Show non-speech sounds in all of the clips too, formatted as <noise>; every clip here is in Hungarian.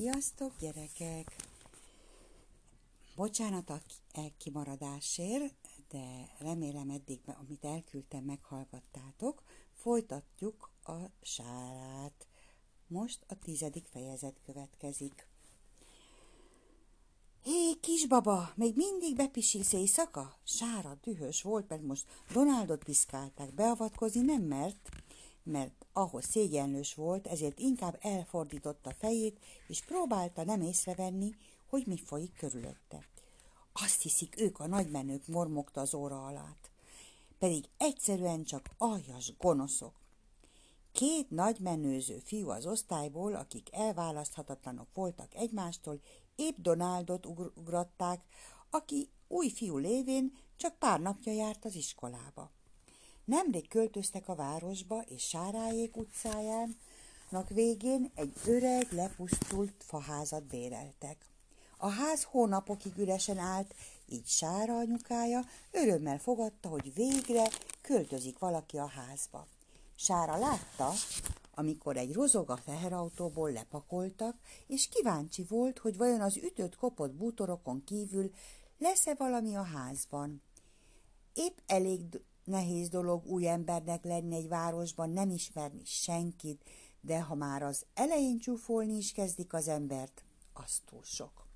Sziasztok, gyerekek! Bocsánat a kimaradásért, de remélem eddig, amit elküldtem, meghallgattátok. Folytatjuk a sárát. Most a tizedik fejezet következik. Hé, kisbaba, még mindig bepisilsz éjszaka? Sára dühös volt, mert most Donaldot piszkálták. Beavatkozni nem mert, mert ahhoz szégyenlős volt, ezért inkább elfordította fejét, és próbálta nem észrevenni, hogy mi folyik körülötte. Azt hiszik, ők a nagymenők, mormogta az óra alatt. Pedig egyszerűen csak aljas gonoszok. Két nagymenőző fiú az osztályból, akik elválaszthatatlanok voltak egymástól, épp Donaldot ugratták, aki új fiú lévén csak pár napja járt az iskolába. Nemrég költöztek a városba, és Sárájék utcájának végén egy öreg, lepusztult faházat béreltek. A ház hónapokig üresen állt, így Sára anyukája örömmel fogadta, hogy végre költözik valaki a házba. Sára látta, amikor egy rozoga teherautóból lepakoltak, és kíváncsi volt, hogy vajon az ütött kopott bútorokon kívül lesz-e valami a házban. Épp elég nehéz dolog új embernek lenni egy városban, nem ismerni senkit, de ha már az elején csúfolni is kezdik az embert, az túl sok.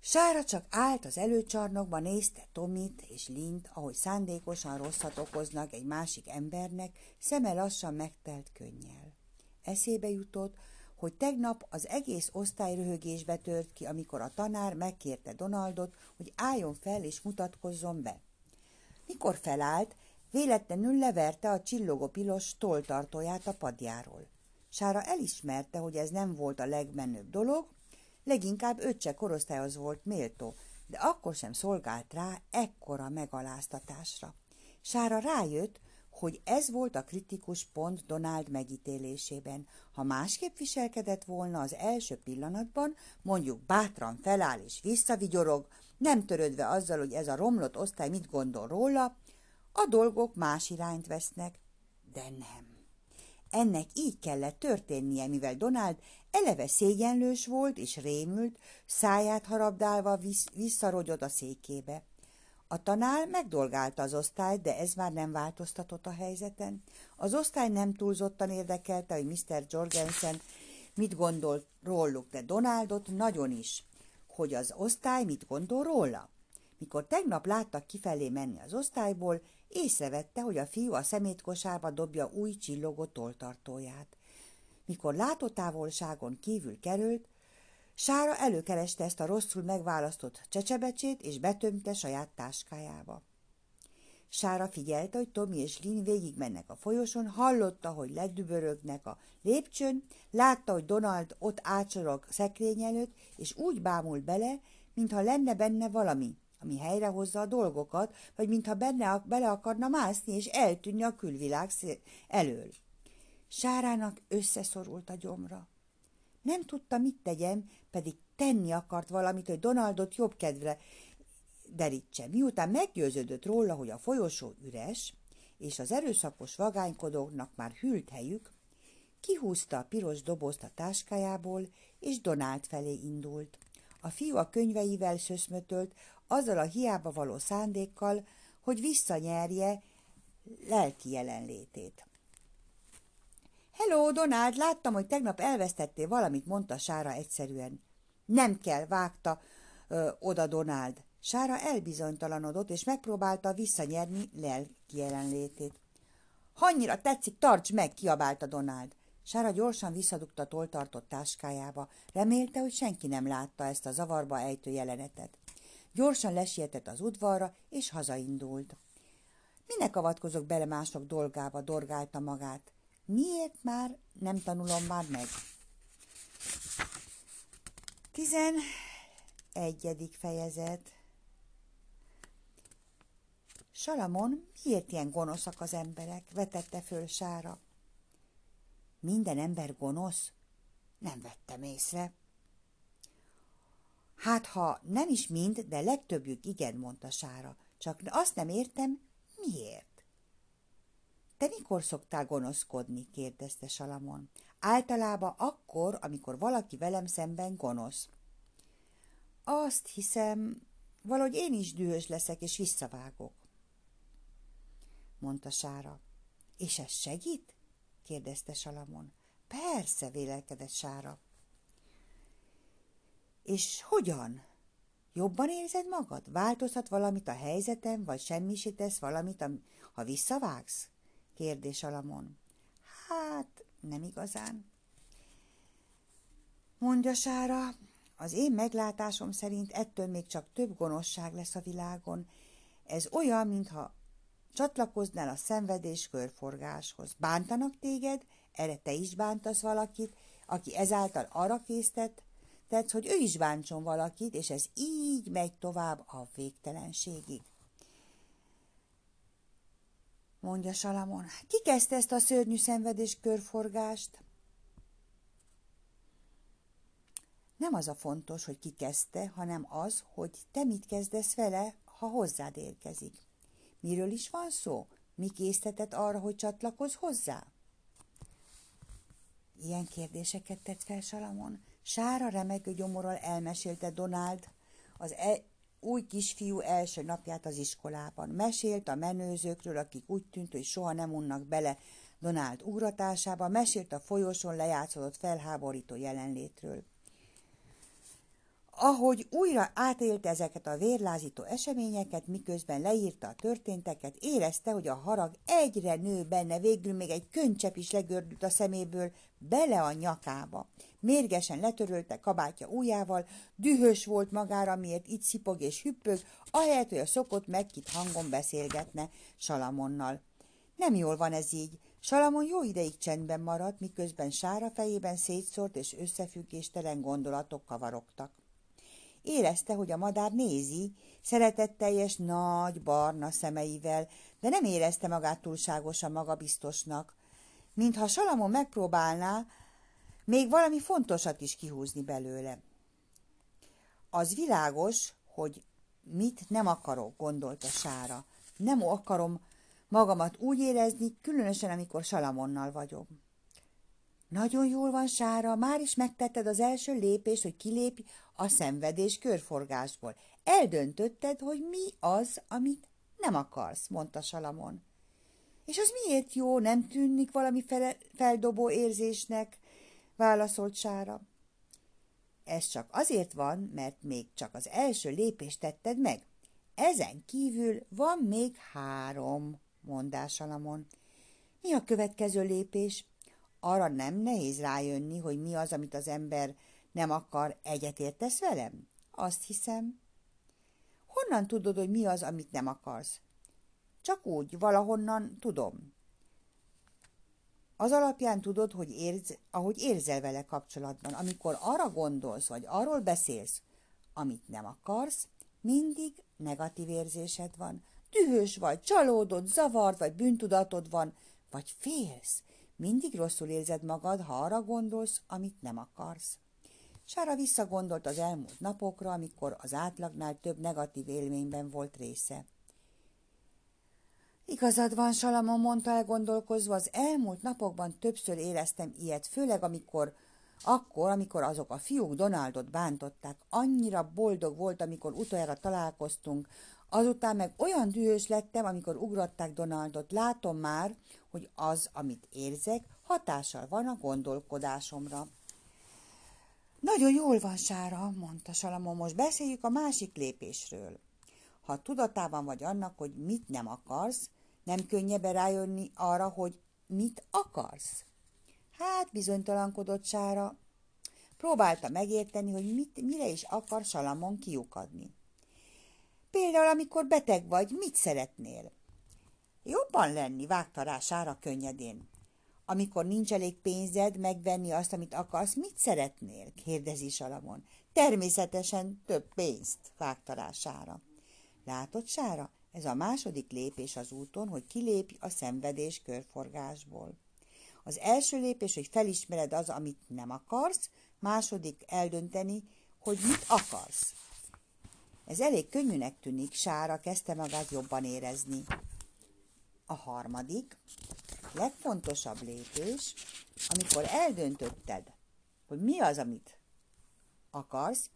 Sára csak állt az előcsarnokban, nézte Tomit és Lint, ahogy szándékosan rosszat okoznak egy másik embernek, szeme lassan megtelt könnyel. Eszébe jutott, hogy tegnap az egész osztály röhögésbe tört ki, amikor a tanár megkérte Donaldot, hogy álljon fel és mutatkozzon be. Mikor felállt, véletlenül leverte a csillogó pilos tolltartóját a padjáról. Sára elismerte, hogy ez nem volt a legmenőbb dolog, leginkább öccse korosztályhoz volt méltó, de akkor sem szolgált rá ekkora megaláztatásra. Sára rájött, hogy ez volt a kritikus pont Donald megítélésében. Ha másképp viselkedett volna az első pillanatban, mondjuk bátran feláll és visszavigyorog, nem törődve azzal, hogy ez a romlott osztály mit gondol róla, a dolgok más irányt vesznek, de nem. Ennek így kellett történnie, mivel Donald eleve szégyenlős volt és rémült, száját harabdálva visz, visszarogyott a székébe. A tanár megdolgálta az osztályt, de ez már nem változtatott a helyzeten. Az osztály nem túlzottan érdekelte, hogy Mr. Jorgensen mit gondol róluk, de Donaldot nagyon is, hogy az osztály mit gondol róla. Mikor tegnap láttak kifelé menni az osztályból, észrevette, hogy a fiú a szemétkosárba dobja új csillogó toltartóját. Mikor látótávolságon kívül került, Sára előkereste ezt a rosszul megválasztott csecsebecsét, és betömte saját táskájába. Sára figyelte, hogy Tomi és Lin végigmennek a folyosón, hallotta, hogy ledübörögnek a lépcsőn, látta, hogy Donald ott ácsorog szekrény előtt, és úgy bámult bele, mintha lenne benne valami, ami helyrehozza a dolgokat, vagy mintha benne, bele akarna mászni, és eltűnni a külvilág elől. Sárának összeszorult a gyomra. Nem tudta, mit tegyen, pedig tenni akart valamit, hogy Donaldot jobb kedvre derítse. Miután meggyőződött róla, hogy a folyosó üres, és az erőszakos vagánykodóknak már hűlt helyük, kihúzta a piros dobozt a táskájából, és Donald felé indult. A fiú a könyveivel szöszmötölt, azzal a hiába való szándékkal, hogy visszanyerje lelki jelenlétét. Hello, Donald, láttam, hogy tegnap elvesztettél valamit, mondta Sára egyszerűen. Nem kell, vágta ö, oda Donald. Sára elbizonytalanodott, és megpróbálta visszanyerni lelki jelenlétét. Annyira tetszik, tarts meg, kiabálta Donald. Sára gyorsan visszadugta toltartott táskájába. Remélte, hogy senki nem látta ezt a zavarba ejtő jelenetet. Gyorsan lesietett az udvarra, és hazaindult. Minek avatkozok bele mások dolgába, dorgálta magát. Miért már nem tanulom már meg? Tizenegyedik fejezet Salamon, miért ilyen gonoszak az emberek? vetette föl Sára. Minden ember gonosz? Nem vettem észre. Hát, ha nem is mind, de legtöbbjük igen, mondta Sára. Csak azt nem értem, miért. te mikor szoktál gonoszkodni? kérdezte Salamon. Általában akkor, amikor valaki velem szemben gonosz. Azt hiszem, valahogy én is dühös leszek, és visszavágok, mondta Sára. És ez segít? kérdezte Salamon. Persze, vélelkedett Sára. És hogyan? Jobban érzed magad? Változhat valamit a helyzetem, vagy semmisítesz valamit, ha visszavágsz? kérdés Salamon. Hát, nem igazán. Mondja Sára, az én meglátásom szerint ettől még csak több gonoszság lesz a világon. Ez olyan, mintha csatlakoznál a szenvedés körforgáshoz. Bántanak téged, erre te is bántasz valakit, aki ezáltal arra késztet, tetsz, hogy ő is bántson valakit, és ez így megy tovább a végtelenségig. Mondja Salamon, ki kezdte ezt a szörnyű szenvedés körforgást? Nem az a fontos, hogy ki kezdte, hanem az, hogy te mit kezdesz vele, ha hozzád érkezik. Miről is van szó? Mi késztetett arra, hogy csatlakozz hozzá? Ilyen kérdéseket tett fel Salamon. Sára remegő gyomorral elmesélte Donald az e- új kisfiú első napját az iskolában. Mesélt a menőzőkről, akik úgy tűnt, hogy soha nem unnak bele Donald ugratásába, mesélt a folyosón lejátszódott felháborító jelenlétről. Ahogy újra átélte ezeket a vérlázító eseményeket, miközben leírta a történteket, érezte, hogy a harag egyre nő benne, végül még egy könycsepp is legördült a szeméből, bele a nyakába. Mérgesen letörölte kabátja ujjával, dühös volt magára, miért itt szipog és hüppög, ahelyett, hogy a szokott megkit hangon beszélgetne Salamonnal. Nem jól van ez így. Salamon jó ideig csendben maradt, miközben sára fejében szétszórt és összefüggéstelen gondolatok kavarogtak. Érezte, hogy a madár nézi, szeretetteljes nagy barna szemeivel, de nem érezte magát túlságosan magabiztosnak. Mintha Salamon megpróbálná még valami fontosat is kihúzni belőle. Az világos, hogy mit nem akarok, gondolta Sára. Nem akarom magamat úgy érezni, különösen amikor Salamonnal vagyok. Nagyon jól van, Sára, már is megtetted az első lépést, hogy kilépj a szenvedés körforgásból. Eldöntötted, hogy mi az, amit nem akarsz, mondta Salamon. És az miért jó, nem tűnik valami feldobó érzésnek? válaszolt Sára. Ez csak azért van, mert még csak az első lépést tetted meg. Ezen kívül van még három, mondás Salamon. Mi a következő lépés? Arra nem nehéz rájönni, hogy mi az, amit az ember nem akar, egyetértesz velem? Azt hiszem. Honnan tudod, hogy mi az, amit nem akarsz? Csak úgy, valahonnan tudom. Az alapján tudod, hogy érz, ahogy érzel vele kapcsolatban. Amikor arra gondolsz, vagy arról beszélsz, amit nem akarsz, mindig negatív érzésed van. Dühös vagy, csalódott, zavart, vagy bűntudatod van, vagy félsz. Mindig rosszul érzed magad, ha arra gondolsz, amit nem akarsz. Sára visszagondolt az elmúlt napokra, amikor az átlagnál több negatív élményben volt része. Igazad van, Salamon mondta elgondolkozva, az elmúlt napokban többször éreztem ilyet, főleg amikor, akkor, amikor azok a fiúk Donaldot bántották. Annyira boldog volt, amikor utoljára találkoztunk, azután meg olyan dühös lettem, amikor ugratták Donaldot. Látom már, hogy az, amit érzek, hatással van a gondolkodásomra. Nagyon jól van, Sára, mondta Salamon, most beszéljük a másik lépésről. Ha tudatában vagy annak, hogy mit nem akarsz, nem könnyebb rájönni arra, hogy mit akarsz? Hát bizonytalankodott Sára. Próbálta megérteni, hogy mit, mire is akar Salamon kiukadni. Például, amikor beteg vagy, mit szeretnél? Jobban lenni, vágta rá Sára könnyedén. Amikor nincs elég pénzed megvenni azt, amit akarsz, mit szeretnél? kérdezi Salamon. Természetesen több pénzt, vágta rá Sára. Látod, Sára? Ez a második lépés az úton, hogy kilépj a szenvedés körforgásból. Az első lépés, hogy felismered az, amit nem akarsz, második eldönteni, hogy mit akarsz. Ez elég könnyűnek tűnik, Sára kezdte magát jobban érezni. A harmadik, legfontosabb lépés, amikor eldöntötted, hogy mi az, amit akarsz,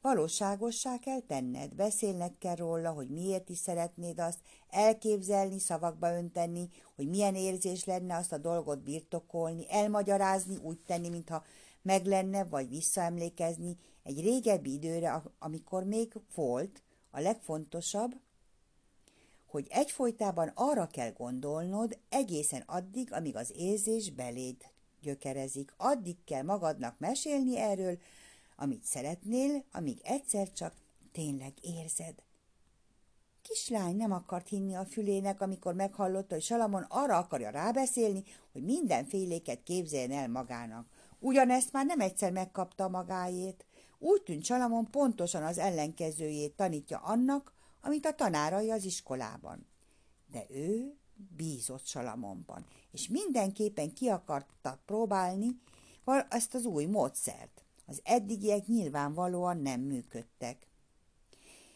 valóságossá kell tenned, beszélned kell róla, hogy miért is szeretnéd azt, elképzelni, szavakba önteni, hogy milyen érzés lenne azt a dolgot birtokolni, elmagyarázni, úgy tenni, mintha meg lenne, vagy visszaemlékezni egy régebbi időre, amikor még volt a legfontosabb, hogy egyfolytában arra kell gondolnod egészen addig, amíg az érzés beléd gyökerezik. Addig kell magadnak mesélni erről, amit szeretnél, amíg egyszer csak tényleg érzed. Kislány nem akart hinni a fülének, amikor meghallotta, hogy Salamon arra akarja rábeszélni, hogy mindenféléket képzeljen el magának. Ugyanezt már nem egyszer megkapta magáét. Úgy tűnt Salamon pontosan az ellenkezőjét tanítja annak, amit a tanárai az iskolában. De ő bízott Salamonban, és mindenképpen ki akarta próbálni ezt az új módszert. Az eddigiek nyilvánvalóan nem működtek.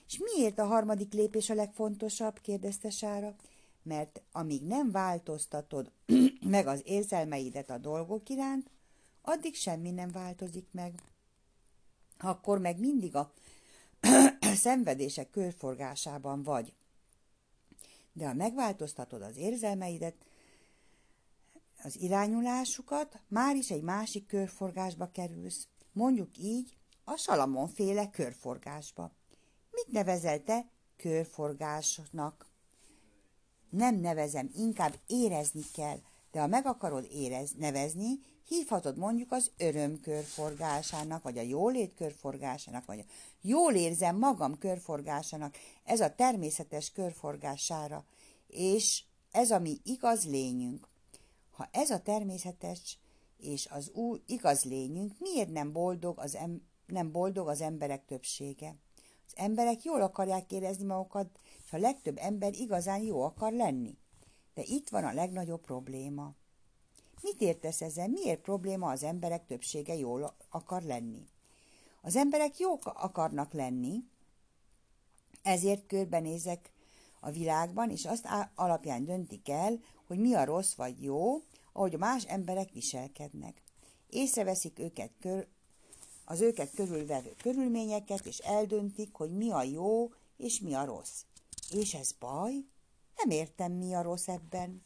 És miért a harmadik lépés a legfontosabb? kérdezte Sára. Mert amíg nem változtatod <clears throat> meg az érzelmeidet a dolgok iránt, addig semmi nem változik meg. Akkor meg mindig a <clears throat> szenvedések körforgásában vagy. De ha megváltoztatod az érzelmeidet, az irányulásukat, már is egy másik körforgásba kerülsz. Mondjuk így a Salamon-féle körforgásba. Mit nevezel te körforgásnak? Nem nevezem, inkább érezni kell, de ha meg akarod érez, nevezni, hívhatod mondjuk az öröm körforgásának, vagy a jólét körforgásának, vagy a jól érzem magam körforgásának, ez a természetes körforgására, és ez a mi igaz lényünk. Ha ez a természetes és az új igaz lényünk, miért nem boldog az, em- nem boldog az emberek többsége? Az emberek jól akarják érezni magukat, és a legtöbb ember igazán jó akar lenni. De itt van a legnagyobb probléma. Mit értesz ezzel? Miért probléma az emberek többsége jól akar lenni? Az emberek jók akarnak lenni, ezért körbenézek a világban, és azt alapján döntik el, hogy mi a rossz vagy jó, ahogy más emberek viselkednek. Észreveszik őket kör, az őket körülvevő körülményeket, és eldöntik, hogy mi a jó és mi a rossz. És ez baj? Nem értem, mi a rossz ebben.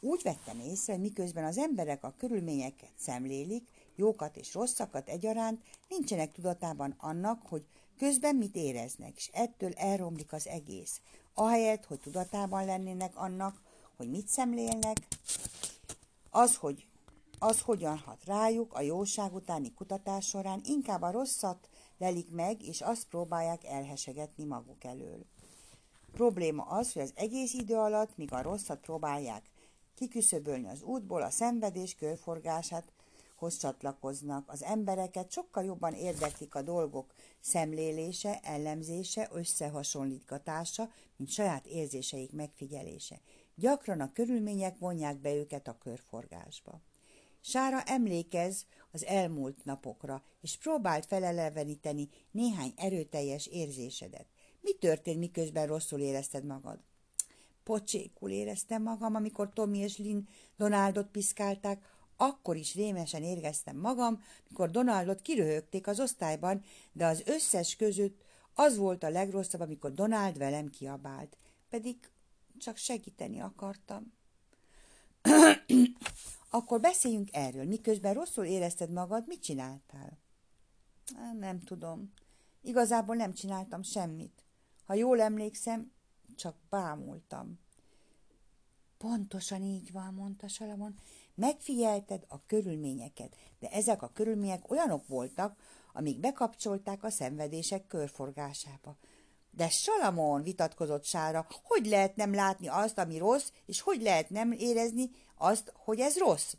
Úgy vettem észre, miközben az emberek a körülményeket szemlélik, jókat és rosszakat egyaránt, nincsenek tudatában annak, hogy közben mit éreznek, és ettől elromlik az egész. Ahelyett, hogy tudatában lennének annak, hogy mit szemlélnek, az, hogy az hogyan hat rájuk a jóság utáni kutatás során, inkább a rosszat lelik meg, és azt próbálják elhesegetni maguk elől. Probléma az, hogy az egész idő alatt, míg a rosszat próbálják kiküszöbölni az útból, a szenvedés körforgását hoz csatlakoznak. Az embereket sokkal jobban érdeklik a dolgok szemlélése, ellenzése, összehasonlítgatása, mint saját érzéseik megfigyelése. Gyakran a körülmények vonják be őket a körforgásba. Sára emlékez az elmúlt napokra, és próbált feleleveníteni néhány erőteljes érzésedet. Mi történt, miközben rosszul érezted magad? Pocsékul éreztem magam, amikor Tommy és Lynn Donaldot piszkálták, akkor is rémesen érgeztem magam, mikor Donaldot kiröhögték az osztályban, de az összes között az volt a legrosszabb, amikor Donald velem kiabált. Pedig csak segíteni akartam. <clears throat> Akkor beszéljünk erről. Miközben rosszul érezted magad, mit csináltál? Nem tudom. Igazából nem csináltam semmit. Ha jól emlékszem, csak bámultam. Pontosan így van, mondta Salamon. Megfigyelted a körülményeket, de ezek a körülmények olyanok voltak, amik bekapcsolták a szenvedések körforgásába. De Salamon, vitatkozott Sára, hogy lehet nem látni azt, ami rossz, és hogy lehet nem érezni azt, hogy ez rossz?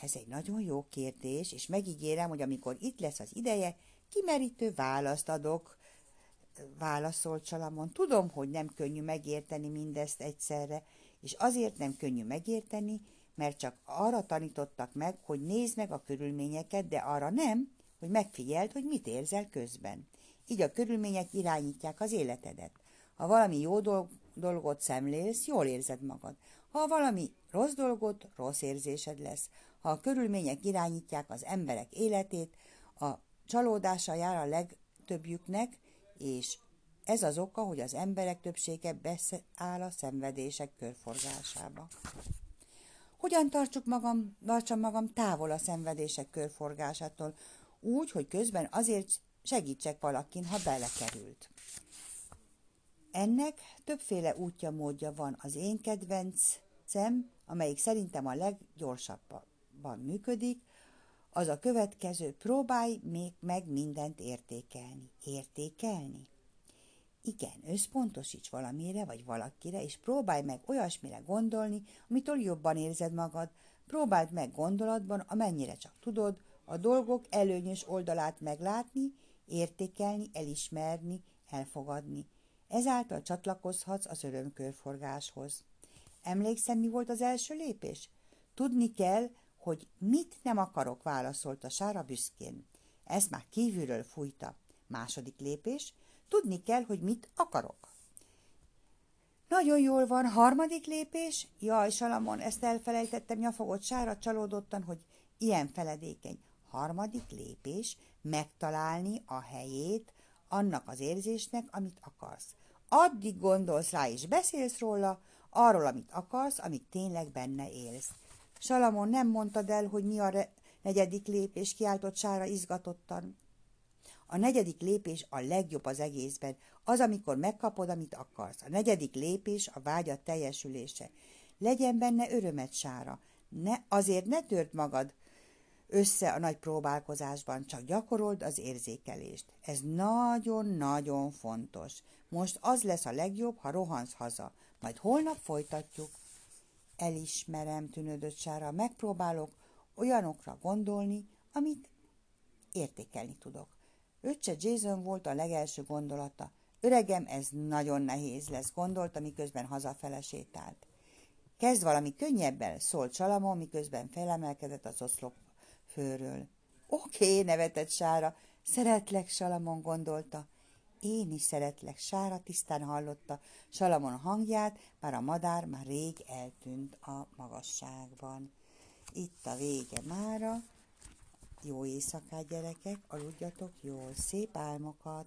Ez egy nagyon jó kérdés, és megígérem, hogy amikor itt lesz az ideje, kimerítő választ adok, válaszolt Salamon. Tudom, hogy nem könnyű megérteni mindezt egyszerre, és azért nem könnyű megérteni, mert csak arra tanítottak meg, hogy nézd meg a körülményeket, de arra nem, hogy megfigyeld, hogy mit érzel közben. Így a körülmények irányítják az életedet. Ha valami jó dolgot szemlélsz, jól érzed magad. Ha valami rossz dolgot, rossz érzésed lesz. Ha a körülmények irányítják az emberek életét, a csalódása jár a legtöbbjüknek, és ez az oka, hogy az emberek többsége beszáll a szenvedések körforgásába. Hogyan tartsuk magam, tartsam magam távol a szenvedések körforgásától, úgy, hogy közben azért segítsek valakin, ha belekerült. Ennek többféle útja, módja van. Az én kedvencem, amelyik szerintem a leggyorsabban működik, az a következő, próbálj még meg mindent értékelni. Értékelni? Igen, összpontosíts valamire vagy valakire, és próbálj meg olyasmire gondolni, amitől jobban érzed magad. Próbáld meg gondolatban, amennyire csak tudod, a dolgok előnyös oldalát meglátni, értékelni, elismerni, elfogadni. Ezáltal csatlakozhatsz az örömkörforgáshoz. Emlékszem, mi volt az első lépés? Tudni kell, hogy mit nem akarok, válaszolta Sára büszkén. Ezt már kívülről fújta. Második lépés, tudni kell, hogy mit akarok. Nagyon jól van, harmadik lépés. Jaj, Salamon, ezt elfelejtettem, nyafogott Sára csalódottan, hogy ilyen feledékeny. Harmadik lépés, megtalálni a helyét annak az érzésnek, amit akarsz. Addig gondolsz rá és beszélsz róla, arról, amit akarsz, amit tényleg benne élsz. Salamon nem mondtad el, hogy mi a negyedik lépés, kiáltott Sára izgatottan. A negyedik lépés a legjobb az egészben, az, amikor megkapod, amit akarsz. A negyedik lépés a vágyat teljesülése. Legyen benne örömet, Sára. Ne, azért ne tört magad össze a nagy próbálkozásban, csak gyakorold az érzékelést. Ez nagyon-nagyon fontos. Most az lesz a legjobb, ha rohansz haza. Majd holnap folytatjuk. Elismerem, tűnődött Sára, megpróbálok olyanokra gondolni, amit értékelni tudok. Öccse Jason volt a legelső gondolata. Öregem, ez nagyon nehéz lesz, gondolta, miközben hazafele sétált. Kezd valami könnyebben, szólt Salamon, miközben felemelkedett az oszlop főről. Oké, nevetett Sára, szeretlek, Salamon gondolta. Én is szeretlek, Sára tisztán hallotta Salamon hangját, bár a madár már rég eltűnt a magasságban. Itt a vége mára. Jó éjszakát, gyerekek, aludjatok jól, szép álmokat!